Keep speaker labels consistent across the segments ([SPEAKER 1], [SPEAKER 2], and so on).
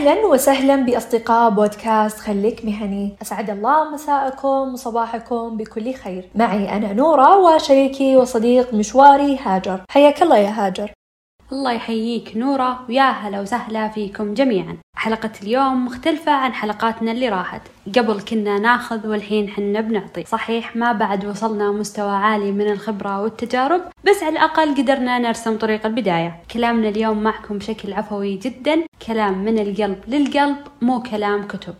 [SPEAKER 1] أهلا وسهلا بأصدقاء بودكاست خليك مهني. أسعد الله مساءكم وصباحكم بكل خير. معي أنا نورة وشريكي وصديق مشواري هاجر. حياك الله يا هاجر.
[SPEAKER 2] الله يحييك نورة ويا هلا وسهلا فيكم جميعا. حلقة اليوم مختلفة عن حلقاتنا اللي راحت. قبل كنا ناخذ والحين حنا بنعطي. صحيح ما بعد وصلنا مستوى عالي من الخبرة والتجارب بس على الأقل قدرنا نرسم طريق البداية. كلامنا اليوم معكم بشكل عفوي جدا. كلام من القلب للقلب مو كلام كتب.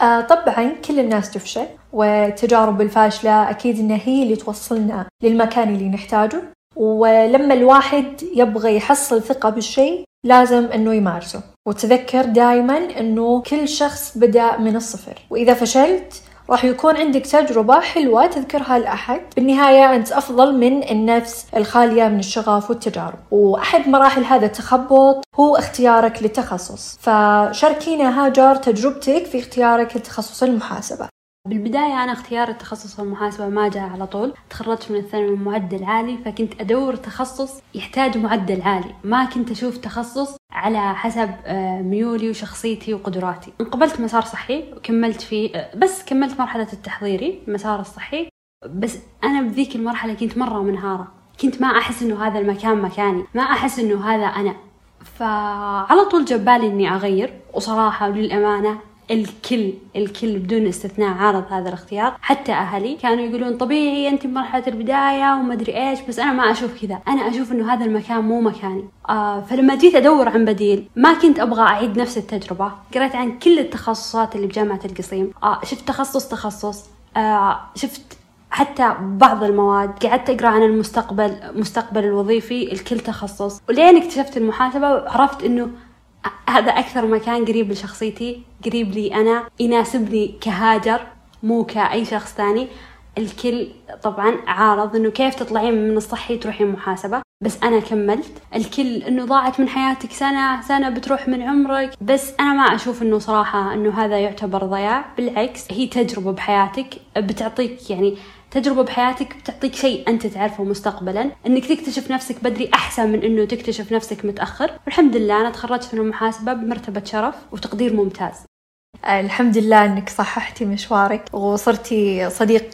[SPEAKER 1] آه طبعا كل الناس تفشل والتجارب الفاشلة أكيد إنها هي اللي توصلنا للمكان اللي نحتاجه. ولما الواحد يبغى يحصل ثقة بالشيء لازم إنه يمارسه. وتذكر دائما إنه كل شخص بدأ من الصفر. وإذا فشلت راح يكون عندك تجربة حلوة تذكرها لأحد. بالنهاية أنت أفضل من النفس الخالية من الشغف والتجارب. وأحد مراحل هذا التخبط هو اختيارك للتخصص. فشاركينا هاجر تجربتك في اختيارك لتخصص المحاسبة.
[SPEAKER 2] بالبداية أنا اختيار التخصص المحاسبة ما جاء على طول. تخرجت من الثانوي بمعدل عالي فكنت أدور تخصص يحتاج معدل عالي. ما كنت أشوف تخصص على حسب آه، ميولي وشخصيتي وقدراتي. انقبلت مسار صحي وكملت فيه آه، بس كملت مرحلة التحضيري المسار الصحي. بس أنا بذيك المرحلة كنت مرة منهارة. كنت ما أحس إنه هذا المكان مكاني. ما أحس إنه هذا أنا. فعلى طول جبالي إني أغير. وصراحة وللأمانة الكل الكل بدون استثناء عارض هذا الاختيار. حتى أهلي كانوا يقولون طبيعي أنت بمرحله البداية وما أدري إيش بس أنا ما أشوف كذا. أنا أشوف إنه هذا المكان مو مكاني. آه فلما جيت أدور عن بديل ما كنت أبغى أعيد نفس التجربة. قريت عن كل التخصصات اللي بجامعة القصيم. آه شفت تخصص تخصص. آه شفت حتى بعض المواد. قعدت أقرأ عن المستقبل مستقبل الوظيفي لكل تخصص. ولين اكتشفت المحاسبة وعرفت إنه هذا أكثر مكان قريب لشخصيتي قريب لي أنا يناسبني كهاجر مو كأي شخص ثاني. الكل طبعا عارض إنه كيف تطلعين من الصحي تروحين محاسبة. بس أنا كملت. الكل إنه ضاعت من حياتك سنة سنة بتروح من عمرك. بس أنا ما أشوف إنه صراحة إنه هذا يعتبر ضياع. بالعكس هي تجربة بحياتك بتعطيك يعني تجربة بحياتك بتعطيك شيء أنت تعرفه مستقبلا. إنك تكتشف نفسك بدري أحسن من إنه تكتشف نفسك متأخر. والحمد لله أنا تخرجت من المحاسبة بمرتبة شرف وتقدير ممتاز.
[SPEAKER 1] الحمد لله إنك صححتي مشوارك وصرتي صديق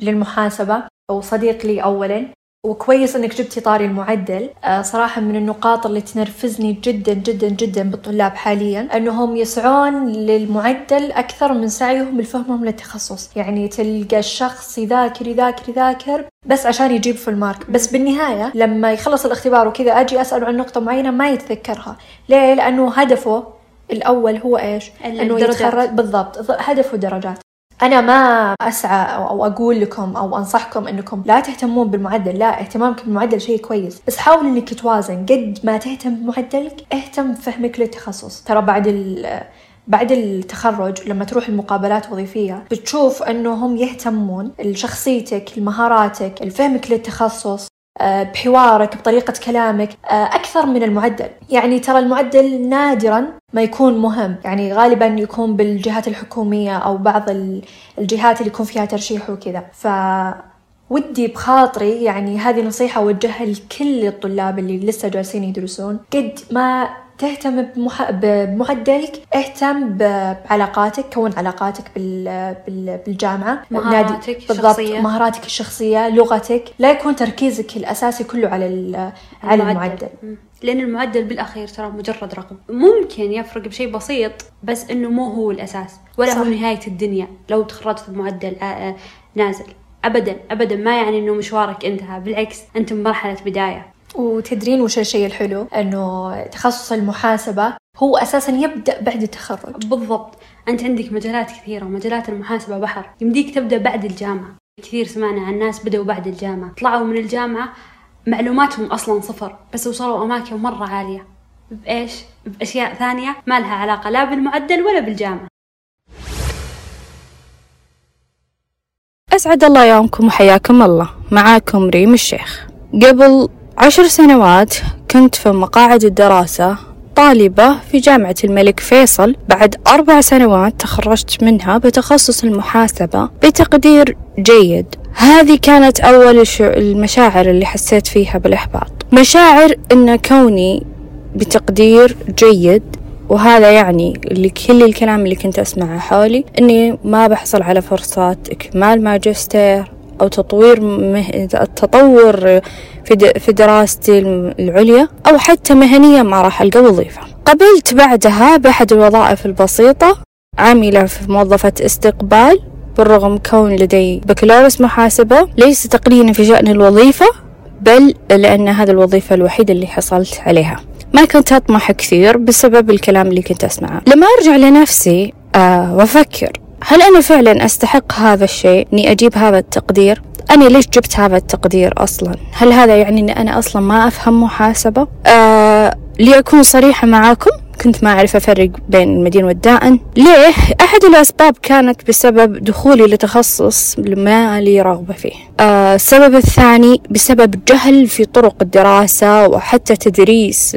[SPEAKER 1] للمحاسبة وصديق لي أولا. وكويس إنك جبتي طاري المعدل. آه، صراحة من النقاط اللي تنرفزني جدا جدا جدا بالطلاب حاليا أنهم يسعون للمعدل أكثر من سعيهم لفهمهم للتخصص. يعني تلقى الشخص يذاكر يذاكر يذاكر بس عشان يجيب في المارك بس بالنهاية لما يخلص الاختبار وكذا أجي اسأله عن نقطة معينة ما يتذكرها. ليه؟ لأنه هدفه الأول هو إيش؟
[SPEAKER 2] إنه يتخرج
[SPEAKER 1] بالضبط هدفه درجات. أنا ما أسعى أو أقول لكم أو أنصحكم أنكم لا تهتمون بالمعدل لا اهتمامك بالمعدل شيء كويس. بس حاول أنك توازن. قد ما تهتم بمعدلك اهتم بفهمك للتخصص. ترى بعد بعد التخرج لما تروح المقابلات الوظيفية بتشوف أنهم يهتمون لشخصيتك لمهاراتك لفهمك للتخصص. بحوارك بطريقة كلامك آه، أكثر من المعدل. يعني ترى المعدل نادرا ما يكون مهم. يعني غالبا يكون بالجهات الحكومية أو بعض الجهات اللي يكون فيها ترشيح وكذا. ف ودي بخاطري يعني هذه نصيحة أوجهها لكل الطلاب اللي لسه جالسين يدرسون. قد ما تهتم بمح... بمعدلك اهتم بعلاقاتك كون علاقاتك بال... بال... بالجامعة.
[SPEAKER 2] مهاراتك
[SPEAKER 1] بالضبط الشخصية. مهاراتك الشخصية لغتك. لا يكون تركيزك الأساسي كله على ال... على المعدل.
[SPEAKER 2] لأن المعدل بالأخير ترى مجرد رقم. ممكن يفرق بشيء بسيط بس إنه مو هو الأساس. ولا صح. هو نهاية الدنيا. لو تخرجت بمعدل آه، آه، نازل. أبدا أبدا. ما يعني إنه مشوارك انتهى. بالعكس أنت بمرحلة بداية.
[SPEAKER 1] وتدرين وش الشيء الحلو؟ إنه تخصص المحاسبة هو أساسا يبدأ بعد التخرج.
[SPEAKER 2] بالضبط. أنت عندك مجالات كثيرة ومجالات المحاسبة بحر. يمديك تبدأ بعد الجامعة. كثير سمعنا عن ناس بدأوا بعد الجامعة. طلعوا من الجامعة معلوماتهم أصلا صفر بس وصلوا أماكن مرة عالية. بإيش؟ بأشياء ثانية ما لها علاقة لا بالمعدل ولا بالجامعة.
[SPEAKER 3] أسعد الله يومكم وحياكم الله. معاكم ريم الشيخ. قبل عشر سنوات كنت في مقاعد الدراسة طالبة في جامعة الملك فيصل. بعد أربع سنوات تخرجت منها بتخصص المحاسبة بتقدير جيد. هذه كانت أول المشاعر اللي حسيت فيها بالإحباط. مشاعر أن كوني بتقدير جيد وهذا يعني اللي كل الكلام اللي كنت أسمعه حولي إني ما بحصل على فرصة إكمال ماجستير أو تطوير مه... التطور في, في دراستي العليا أو حتى مهنيا ما راح ألقى وظيفة. قبلت بعدها بأحد الوظائف البسيطة عاملة في موظفة استقبال بالرغم كون لدي بكالوريوس محاسبة ليس تقليلا في شأن الوظيفة بل لأن هذه الوظيفة الوحيدة اللي حصلت عليها. ما كنت أطمح كثير بسبب الكلام اللي كنت أسمعه. لما أرجع لنفسي آه وأفكر هل أنا فعلا أستحق هذا الشيء؟ إني أجيب هذا التقدير؟ أنا ليش جبت هذا التقدير أصلا؟ هل هذا يعني أني أنا أصلا ما أفهم محاسبة؟ آه لأكون صريحة معاكم. كنت ما أعرف أفرق بين المدين والدائن. ليه؟ أحد الأسباب كانت بسبب دخولي لتخصص ما لي رغبة فيه. آه السبب الثاني بسبب جهل في طرق الدراسة وحتى تدريس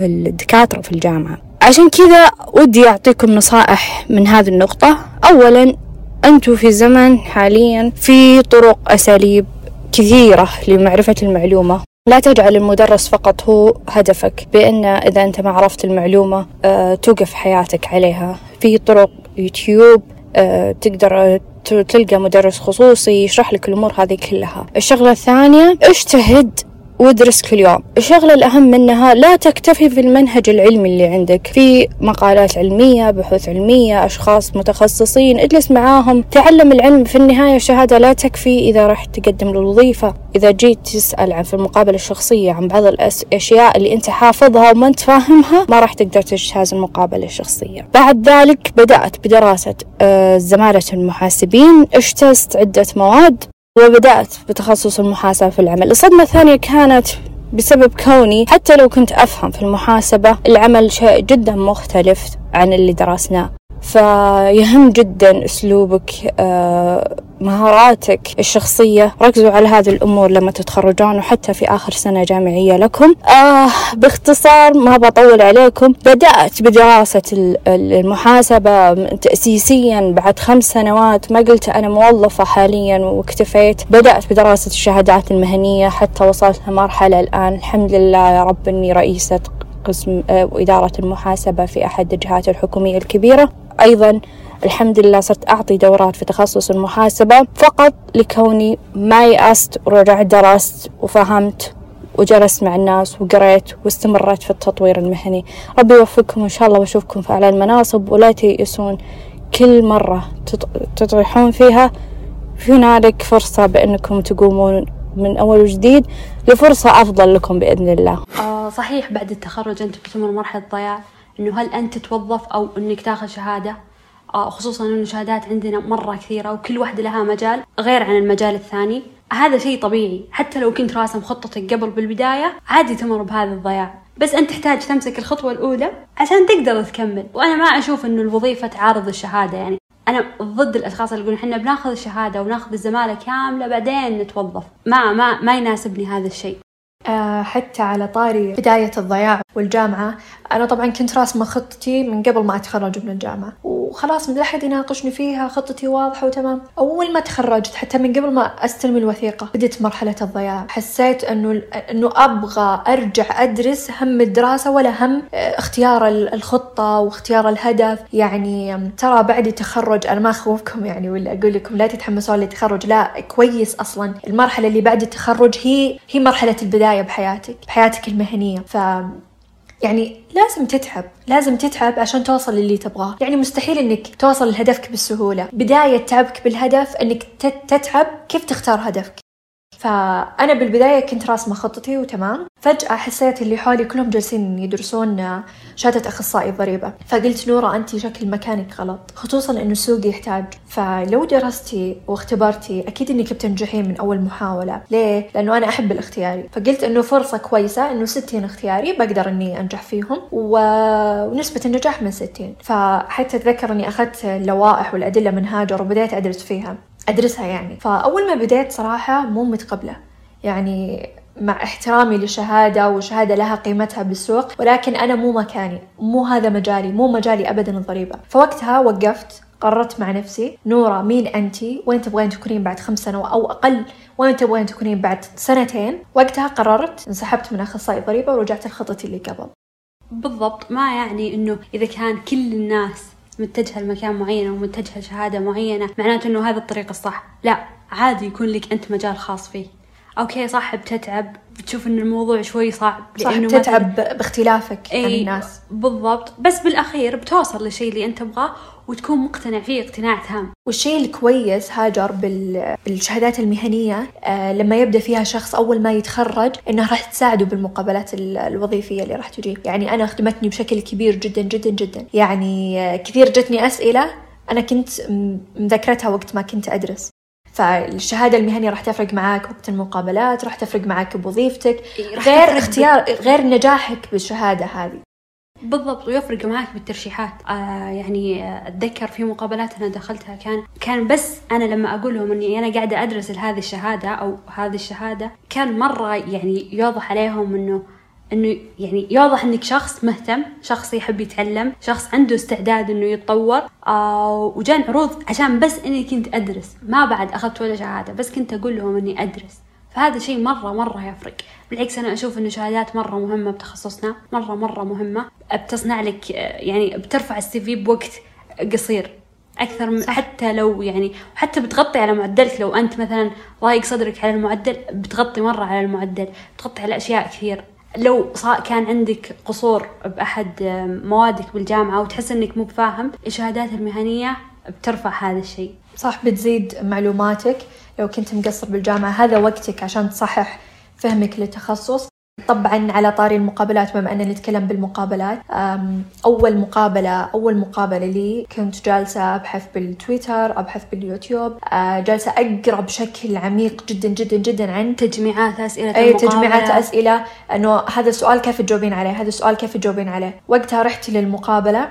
[SPEAKER 3] الدكاترة في الجامعة. عشان كذا ودي أعطيكم نصائح من هذه النقطة. أولا أنتم في زمن حاليا في طرق أساليب كثيرة لمعرفة المعلومة. لا تجعل المدرس فقط هو هدفك بأن إذا أنت ما عرفت المعلومة أه توقف حياتك عليها. في طرق يوتيوب أه تقدر تلقى مدرس خصوصي يشرح لك الأمور هذه كلها. الشغلة الثانية اجتهد وادرس كل يوم. الشغلة الأهم منها لا تكتفي في المنهج العلمي اللي عندك. في مقالات علمية بحوث علمية أشخاص متخصصين اجلس معاهم. تعلم العلم في النهاية الشهادة لا تكفي إذا رحت تقدم للوظيفة. إذا جيت تسأل عن في المقابلة الشخصية عن بعض الأشياء اللي أنت حافظها وما أنت فاهمها ما راح تقدر تجتاز المقابلة الشخصية. بعد ذلك بدأت بدراسة آه، زمالة المحاسبين. اجتزت عدة مواد. وبدأت بتخصص المحاسبة في العمل. الصدمة الثانية كانت بسبب كوني حتى لو كنت أفهم في المحاسبة العمل شيء جدا مختلف عن اللي درسناه. فيهم جدا أسلوبك آه مهاراتك الشخصية. ركزوا على هذه الأمور لما تتخرجون وحتى في آخر سنة جامعية لكم. آه باختصار ما بطول عليكم. بدأت بدراسة المحاسبة تأسيسيا بعد خمس سنوات. ما قلت أنا موظفة حاليا واكتفيت. بدأت بدراسة الشهادات المهنية حتى وصلت لمرحلة الآن. الحمد لله يا رب أني رئيسة قسم آه، إدارة المحاسبة في أحد الجهات الحكومية الكبيرة. أيضا الحمد لله صرت أعطي دورات في تخصص المحاسبة فقط لكوني ما يأست ورجعت درست وفهمت وجلست مع الناس وقريت واستمريت في التطوير المهني. ربي يوفقكم إن شاء الله وأشوفكم في أعلى المناصب ولا تيأسون كل مرة تطيحون فيها. في هنالك فرصة بأنكم تقومون من أول وجديد لفرصة أفضل لكم بإذن الله.
[SPEAKER 2] آه صحيح بعد التخرج أنت بتمر مرحلة ضياع. إنه هل أنت تتوظف أو إنك تاخذ شهادة؟ خصوصا إنه الشهادات عندنا مرة كثيرة وكل واحدة لها مجال غير عن المجال الثاني. هذا شيء طبيعي. حتى لو كنت راسم خطتك قبل بالبداية عادي تمر بهذا الضياع. بس أنت تحتاج تمسك الخطوة الأولى عشان تقدر تكمل. وأنا ما أشوف إنه الوظيفة تعارض الشهادة يعني. أنا ضد الأشخاص اللي يقولون إحنا بناخذ الشهادة وناخذ الزمالة كاملة بعدين نتوظف. ما ما ما يناسبني هذا الشيء.
[SPEAKER 1] آه، حتى على طاري بداية الضياع والجامعة. أنا طبعا كنت راسمة خطتي من قبل ما أتخرج من الجامعة. وخلاص من أحد يناقشني فيها خطتي واضحة وتمام. أول ما تخرجت حتى من قبل ما أستلم الوثيقة بدت مرحلة الضياع. حسيت أنه أنه أبغى أرجع أدرس هم الدراسة ولا هم آه، اختيار الخطة واختيار الهدف. يعني ترى بعد التخرج أنا ما أخوفكم يعني ولا أقول لكم لا تتحمسون للتخرج لا كويس أصلا. المرحلة اللي بعد التخرج هي هي مرحلة البداية. بحياتك بحياتك المهنية. ف يعني لازم تتعب لازم تتعب عشان توصل للي تبغاه. يعني مستحيل إنك توصل لهدفك بالسهولة. بداية تعبك بالهدف إنك تتعب كيف تختار هدفك؟ فأنا بالبداية كنت راسمة خطتي وتمام. فجأة حسيت اللي حولي كلهم جالسين يدرسون شهادة أخصائي ضريبة فقلت نورة أنت شكل مكانك غلط خصوصا إنه السوق يحتاج. فلو درستي واختبرتي أكيد إنك بتنجحين من أول محاولة. ليه؟ لأنه أنا أحب الاختياري. فقلت إنه فرصة كويسة إنه ستين اختياري بقدر إني أنجح فيهم و... ونسبة النجاح من ستين. فحتى أتذكر إني أخذت اللوائح والأدلة من هاجر وبدأت أدرس فيها. أدرسها يعني. فأول ما بديت صراحة مو متقبلة. يعني مع احترامي للشهادة وشهادة لها قيمتها بالسوق ولكن أنا مو مكاني. مو هذا مجالي. مو مجالي أبدا الضريبة. فوقتها وقفت قررت مع نفسي نورة مين أنت؟ وين تبغين تكونين بعد خمس سنوات؟ أو أقل وين تبغين تكونين بعد سنتين؟ وقتها قررت انسحبت من أخصائي ضريبة ورجعت لخطتي اللي قبل.
[SPEAKER 2] بالضبط. ما يعني إنه إذا كان كل الناس متجهة لمكان معين أو متجهة لشهادة معينة معناته إنه هذا الطريق الصح. لا عادي يكون لك أنت مجال خاص فيه. أوكي صح بتتعب. بتشوف إن الموضوع شوي صعب
[SPEAKER 1] صح
[SPEAKER 2] لأنه
[SPEAKER 1] تتعب باختلافك عن الناس.
[SPEAKER 2] بالضبط. بس بالأخير بتوصل للشيء اللي أنت تبغاه وتكون مقتنع فيه اقتناع تام.
[SPEAKER 1] والشيء الكويس هاجر بال- بالشهادات المهنية آه، لما يبدأ فيها شخص أول ما يتخرج إنها راح تساعده بالمقابلات ال- الوظيفية اللي راح تجي يعني أنا خدمتني بشكل كبير جدا جدا جدا. يعني آه، كثير جتني أسئلة أنا كنت مذاكرتها وقت ما كنت أدرس. فالشهادة المهنية راح تفرق معاك وقت المقابلات راح تفرق معاك بوظيفتك غير اختيار غير نجاحك بالشهادة هذه.
[SPEAKER 2] بالضبط ويفرق معك بالترشيحات. آه يعني آه، أتذكر في مقابلات أنا دخلتها كان كان بس أنا لما أقول لهم إني أنا قاعدة أدرس لهذه الشهادة أو هذه الشهادة كان مرة يعني يوضح عليهم إنه إنه يعني يوضح إنك شخص مهتم شخص يحب يتعلم شخص عنده استعداد إنه يتطور. آه وجان عروض عشان بس إني كنت أدرس. ما بعد أخذت ولا شهادة بس كنت أقول لهم إني أدرس. فهذا شيء مرة مرة يفرق. بالعكس أنا أشوف إنه شهادات مرة مهمة بتخصصنا مرة مرة مهمة. بتصنع لك آه، يعني بترفع السي في بوقت قصير. أكثر من حتى لو يعني حتى بتغطي على معدلك. لو أنت مثلا ضايق صدرك على المعدل بتغطي مرة على المعدل بتغطي على أشياء كثير. لو كان عندك قصور بأحد آه، موادك بالجامعة وتحس إنك مو بفاهم الشهادات المهنية بترفع هذا الشيء.
[SPEAKER 1] صح بتزيد معلوماتك. لو كنت مقصر بالجامعة هذا وقتك عشان تصحح فهمك للتخصص. طبعا على طاري المقابلات بما أننا نتكلم بالمقابلات. أم، أول مقابلة أول مقابلة لي كنت جالسة أبحث بالتويتر أبحث باليوتيوب. جالسة أقرأ بشكل عميق جدا جدا جدا عن
[SPEAKER 2] تجميعات أسئلة
[SPEAKER 1] أي
[SPEAKER 2] المقابلة.
[SPEAKER 1] تجميعات أسئلة. إنه هذا السؤال كيف تجاوبين عليه؟ هذا السؤال كيف تجاوبين عليه؟ وقتها رحت للمقابلة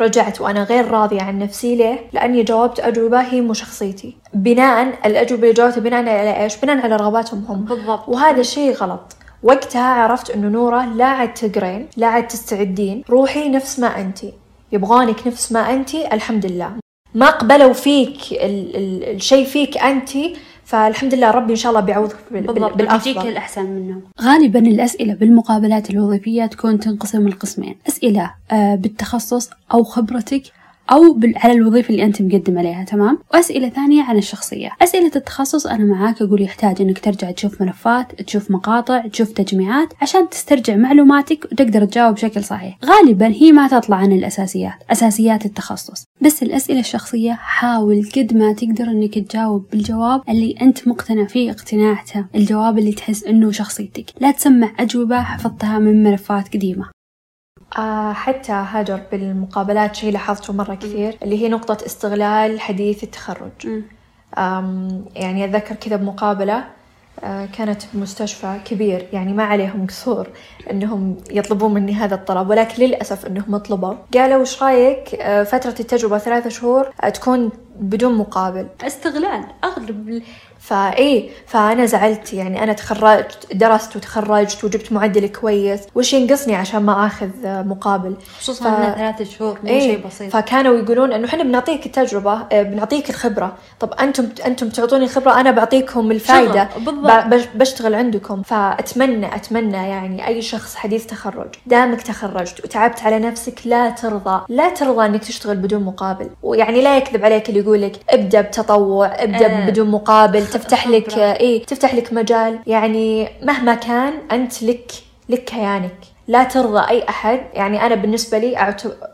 [SPEAKER 1] رجعت وأنا غير راضية عن نفسي. ليه؟ لأني جاوبت أجوبة هي مو شخصيتي. بناء الأجوبة اللي جاوبتها بناء على إيش؟ بناء على رغباتهم هم.
[SPEAKER 2] بالضبط.
[SPEAKER 1] وهذا الشيء غلط. وقتها عرفت إنه نورة لا عاد تقرين لا عاد تستعدين. روحي نفس ما أنتي. يبغونك نفس ما أنتي الحمد لله. ما قبلوا فيك ال- ال- الشيء فيك أنتي فالحمد لله ربي إن شاء الله بيعوضك بال-
[SPEAKER 2] بيجيك
[SPEAKER 1] بالأفضل.
[SPEAKER 2] الأحسن منهم غالبا الأسئلة بالمقابلات الوظيفية تكون تنقسم لقسمين. أسئلة آه، بالتخصص أو خبرتك أو بال- على الوظيفة اللي أنت مقدم عليها تمام؟ وأسئلة ثانية عن الشخصية. أسئلة التخصص أنا معاك أقول يحتاج أنك ترجع تشوف ملفات تشوف مقاطع تشوف تجميعات عشان تسترجع معلوماتك وتقدر تجاوب بشكل صحيح. غالبا هي ما تطلع عن الأساسيات أساسيات التخصص. بس الأسئلة الشخصية حاول قد ما تقدر أنك تجاوب بالجواب اللي أنت مقتنع فيه اقتناع الجواب اللي تحس أنه شخصيتك. لا تسمع أجوبة حفظتها من ملفات قديمة.
[SPEAKER 1] آه حتى هاجر بالمقابلات شيء لاحظته مرة كثير اللي هي نقطة استغلال حديث التخرج. يعني أتذكر كذا بمقابلة آه كانت بمستشفى كبير يعني ما عليهم قصور إنهم يطلبون مني هذا الطلب ولكن للأسف إنهم طلبوا قالوا وش رأيك آه فترة التجربة ثلاثة شهور تكون بدون مقابل؟
[SPEAKER 2] استغلال أغلب ال-
[SPEAKER 1] فإيه فأنا زعلت. يعني أنا تخرجت درست وتخرجت وجبت معدل كويس وش ينقصني عشان ما آخذ مقابل؟
[SPEAKER 2] خصوصا
[SPEAKER 1] ف-
[SPEAKER 2] ثلاثة شهور مو
[SPEAKER 1] إيه
[SPEAKER 2] شيء بسيط.
[SPEAKER 1] فكانوا يقولون إنه إحنا بنعطيك التجربه آه، بنعطيك الخبرة. طب أنتم أنتم تعطوني الخبرة أنا بعطيكم الفائده. ب- بش- بشتغل عندكم. فأتمنى أتمنى يعني أي شخص حديث تخرج دامك تخرجت وتعبت على نفسك لا ترضى لا ترضى إنك تشتغل بدون مقابل. ويعني لا يكذب عليك اللي يقول لك ابدأ بتطوع ابدأ
[SPEAKER 2] آه،
[SPEAKER 1] بدون مقابل. تفتح لك إيه تفتح لك مجال. يعني مهما كان أنت لك لك كيانك. لا ترضى أي أحد. يعني أنا بالنسبة لي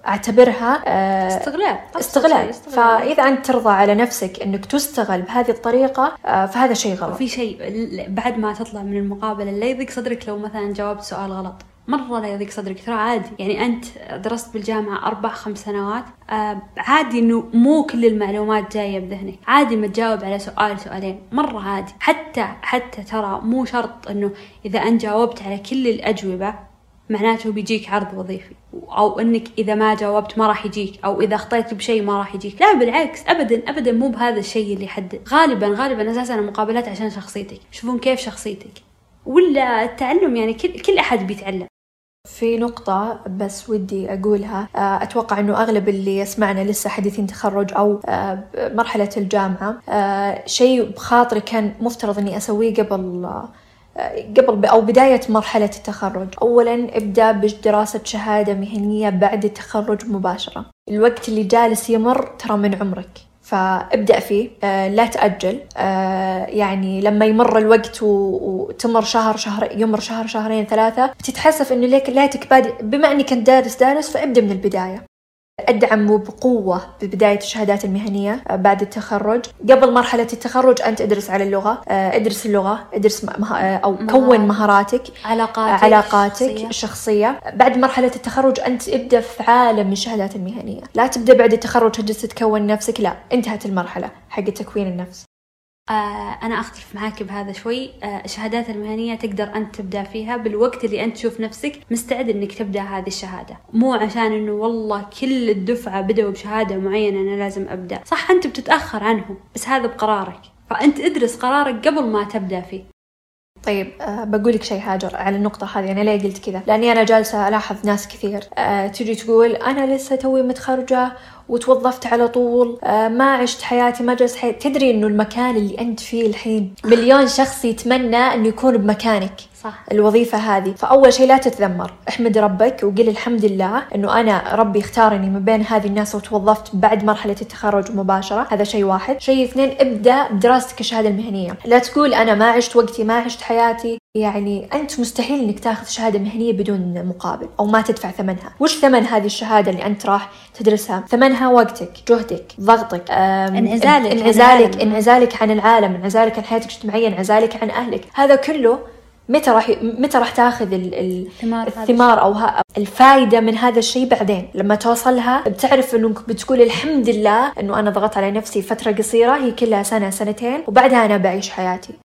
[SPEAKER 1] أعتبرها آه،
[SPEAKER 2] استغلال.
[SPEAKER 1] استغلال.
[SPEAKER 2] استغلال.
[SPEAKER 1] فإذا أنت ترضى على نفسك إنك تستغل بهذه الطريقة آه، فهذا شيء غلط.
[SPEAKER 2] وفي شيء بعد ما تطلع من المقابلة لا يضيق صدرك لو مثلا جاوبت سؤال غلط. مرة لا يضيق صدرك؟ ترى عادي. يعني أنت درست بالجامعة أربع خمس سنوات. آه عادي إنه مو كل المعلومات جاية بذهنك. عادي ما تجاوب على سؤال سؤالين. مرة عادي. حتى حتى ترى مو شرط إنه إذا أنت جاوبت على كل الأجوبة معناته بيجيك عرض وظيفي. أو إنك إذا ما جاوبت ما راح يجيك. أو إذا أخطيت بشيء ما راح يجيك. لا بالعكس. ابدا ابدا مو بهذا الشيء اللي يحدد. غالبا غالبا أساسا المقابلات عشان شخصيتك. يشوفون كيف شخصيتك. ولا التعلم يعني كل كل أحد بيتعلم.
[SPEAKER 1] في نقطة بس ودي أقولها. آه، أتوقع أنه أغلب اللي يسمعنا لسه حديثين تخرج أو آه، مرحلة الجامعة. آه، شيء بخاطري كان مفترض أني أسويه قبل قبل أو بداية مرحلة التخرج. أولا ابدأ بدراسة شهادة مهنية بعد التخرج مباشرة. الوقت اللي جالس يمر ترى من عمرك. فابدأ فيه. آه لا تأجل. آه يعني لما يمر الوقت وتمر شهر شهر يمر شهر شهرين ثلاثة بتتحسف إنه ليك ليتك بادئ بما إني كنت دارس دارس فابدأ من البداية. أدعم بقوة ببداية الشهادات المهنية آه، بعد التخرج. قبل مرحلة التخرج أنت ادرس على اللغة آه، ادرس اللغة ادرس مه... آه، أو كون مهاراتك
[SPEAKER 2] علاقاتك
[SPEAKER 1] علاقاتك الشخصية. الشخصية بعد مرحلة التخرج أنت ابدأ في عالم الشهادات المهنية. لا تبدأ بعد التخرج تجلس تكون نفسك لا انتهت المرحلة حق تكوين النفس.
[SPEAKER 2] أنا أختلف معاك بهذا شوي. آه الشهادات المهنية تقدر أنت تبدأ فيها بالوقت اللي أنت تشوف نفسك مستعد إنك تبدأ هذه الشهادة. مو عشان إنه والله كل الدفعة بدأوا بشهادة معينة أنا لازم أبدأ. صح أنت بتتأخر عنهم بس هذا بقرارك. فأنت ادرس قرارك قبل ما تبدأ فيه.
[SPEAKER 1] طيب أه بقول لك شيء هاجر على النقطة هذه أنا ليه قلت كذا؟ لأني أنا جالسة ألاحظ ناس كثير أه تجي تقول أنا لسه توي متخرجة وتوظفت على طول. أه ما عشت حياتي ما جلست حياتي. تدري إنه المكان اللي أنت فيه الحين مليون شخص يتمنى إنه يكون بمكانك.
[SPEAKER 2] صح.
[SPEAKER 1] الوظيفة هذه. فأول شيء لا تتذمر. احمد ربك وقل الحمد لله أنه أنا ربي اختارني من بين هذه الناس وتوظفت بعد مرحلة التخرج مباشرة. هذا شيء واحد. شيء اثنين ابدأ بدراستك الشهادة المهنية. لا تقول أنا ما عشت وقتي ما عشت حياتي. يعني أنت مستحيل إنك تاخذ شهادة مهنية بدون مقابل أو ما تدفع ثمنها. وش ثمن هذه الشهادة اللي أنت راح تدرسها؟ ثمنها وقتك جهدك ضغطك
[SPEAKER 2] انعزالك
[SPEAKER 1] انعزالك انعزالك عن العالم انعزالك عن حياتك الاجتماعية انعزالك عن أهلك. هذا كله متى راح متى راح تاخذ ال... ال...
[SPEAKER 2] الثمار,
[SPEAKER 1] الثمار أو ها... الفائده من هذا الشيء بعدين؟ لما توصلها بتعرف إنك بتقول الحمد لله إنه أنا ضغطت على نفسي فترة قصيرة هي كلها سنة سنتين وبعدها أنا بعيش حياتي.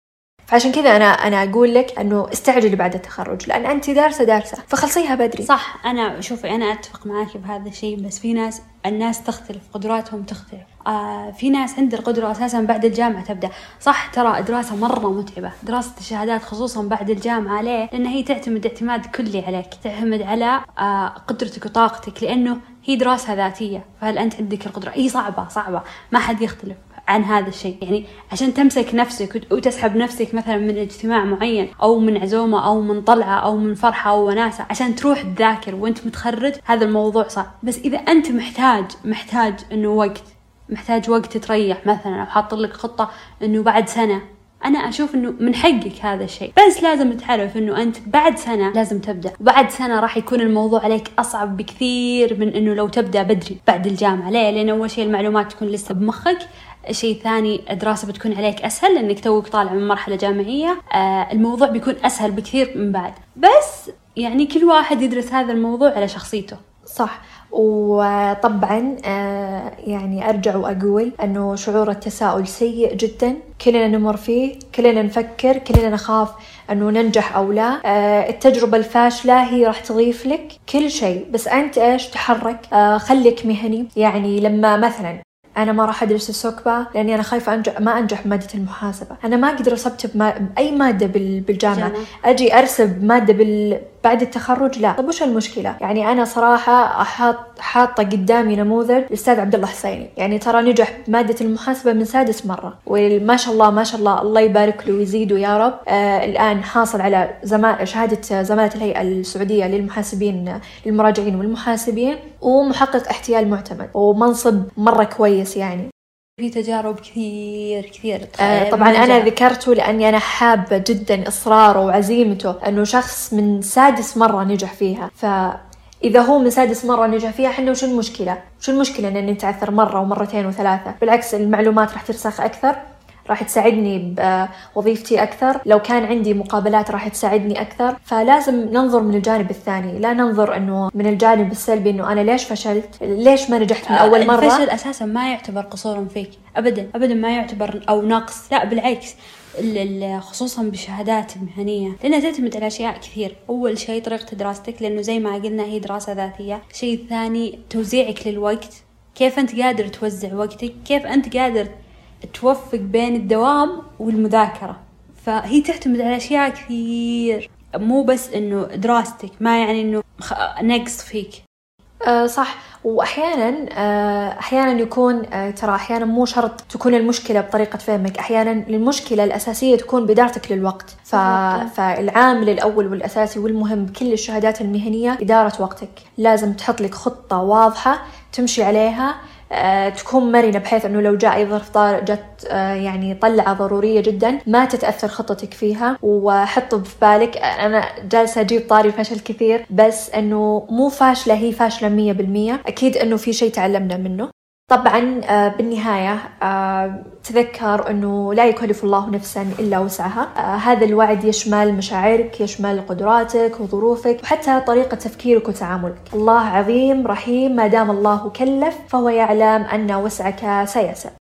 [SPEAKER 1] فعشان كذا أنا أنا أقول لك إنه استعجلي بعد التخرج لأن انت دارسه دارسة. فخلصيها بدري.
[SPEAKER 2] صح أنا شوفي أنا أتفق معاك بهذا الشيء بس في ناس الناس تختلف قدراتهم تختلف. آه في ناس عندها القدرة أساسا بعد الجامعة تبدأ. صح ترى دراسة مرة متعبة. دراسة الشهادات خصوصا بعد الجامعة ليه؟ لأن هي تعتمد اعتماد كلي عليك تعتمد على آه قدرتك وطاقتك لأنه هي دراسة ذاتية. فهل أنت عندك القدرة؟ هي صعبة صعبة. ما حد يختلف. عن هذا الشيء. يعني عشان تمسك نفسك وتسحب نفسك مثلا من اجتماع معين أو من عزومة أو من طلعة أو من فرحة أو وناسة عشان تروح تذاكر وأنت متخرج هذا الموضوع صعب. بس إذا أنت محتاج محتاج إنه وقت محتاج وقت تريح مثلا أو حاط لك خطة إنه بعد سنة أنا أشوف إنه من حقك هذا الشيء. بس لازم تعرف إنه أنت بعد سنة لازم تبدأ. بعد سنة راح يكون الموضوع عليك أصعب بكثير من إنه لو تبدأ بدري. بعد الجامعة. ليه؟ لأن أول شيء المعلومات تكون لسه بمخك. شيء ثاني الدراسة بتكون عليك أسهل لأنك توك طالع من مرحلة جامعية. آه الموضوع بيكون أسهل بكثير من بعد. بس يعني كل واحد يدرس هذا الموضوع على شخصيته.
[SPEAKER 1] صح. وطبعا آه يعني أرجع وأقول إنه شعور التساؤل سيء جدا. كلنا نمر فيه كلنا نفكر كلنا نخاف إنه ننجح أو لا. آه التجربة الفاشلة هي راح تضيف لك كل شيء. بس أنت إيش؟ تحرك. آه خليك مهني. يعني لما مثلا أنا ما راح أدرس السوكبا لأني أنا خايفة أنجح ما أنجح بماده المحاسبة. أنا ما أقدر اصبت بأي مادة بالجامعة. أجي أرسب مادة بال... بعد التخرج لا. طب وش المشكلة؟ يعني أنا صراحة حاطة قدامي نموذج الاستاذ عبد الله حسيني. يعني ترى نجح بماده المحاسبة من سادس مرة. وما شاء الله ما شاء الله الله يبارك له ويزيده يا رب. آه الآن حاصل على زما... شهادة زمالة الهيئة السعودية للمحاسبين للمراجعين والمحاسبين ومحقق احتيال معتمد. ومنصب مرة كويس يعني.
[SPEAKER 2] في تجارب كثير كثير
[SPEAKER 1] آه طبعا أنا ذكرته لأني أنا حابة جدا إصراره وعزيمته أنه شخص من سادس مرة نجح فيها ف إذا هو من سادس مرة نجح فيها إحنا وش المشكلة؟ وش المشكلة إن نتعثر مرة ومرتين وثلاثة؟ بالعكس المعلومات راح ترسخ أكثر راح تساعدني بوظيفتي أكثر. لو كان عندي مقابلات راح تساعدني أكثر. فلازم ننظر من الجانب الثاني. لا ننظر أنه من الجانب السلبي أنه أنا ليش فشلت؟ ليش ما نجحت من أول مرة؟
[SPEAKER 2] الفشل أساسا ما يعتبر قصور فيك. أبدا. أبدا ما يعتبر أو نقص. لا بالعكس. خصوصا بالشهادات المهنية لأنها تعتمد على أشياء كثير. أول شيء طريقة دراستك لأنه زي ما قلنا هي دراسة ذاتية. الشيء الثاني توزيعك للوقت. كيف أنت قادر توزع وقتك؟ كيف أنت قادر توفق بين الدوام والمذاكرة. فهي تعتمد على أشياء كثير. مو بس إنه دراستك ما يعني إنه نقص فيك.
[SPEAKER 1] أه صح. واحيانا أه أحيانا يكون أه ترى أحيانا مو شرط تكون المشكلة بطريقة فهمك. أحيانا المشكلة الأساسية تكون بدارتك للوقت. ف... فالعامل الأول والأساسي والمهم بكل الشهادات المهنية إدارة وقتك. لازم تحط لك خطة واضحة تمشي عليها. آه، تكون مرنة بحيث أنه لو جاء أي ظرف طارئ جت آه، يعني طلعة ضرورية جدا ما تتأثر خطتك فيها. وحطوا في بالك أنا جالسة أجيب طاري فشل كثير بس أنه مو فاشلة هي مية بالمية. أكيد أنه في شيء تعلمنا منه. طبعا آه، بالنهاية تذكر أنه لا يكلف الله نفسا إلا وسعها. هذا الوعد يشمل مشاعرك يشمل قدراتك وظروفك وحتى طريقة تفكيرك وتعاملك. الله عظيم رحيم ما دام الله كلف فهو يعلم أن وسعك سيسع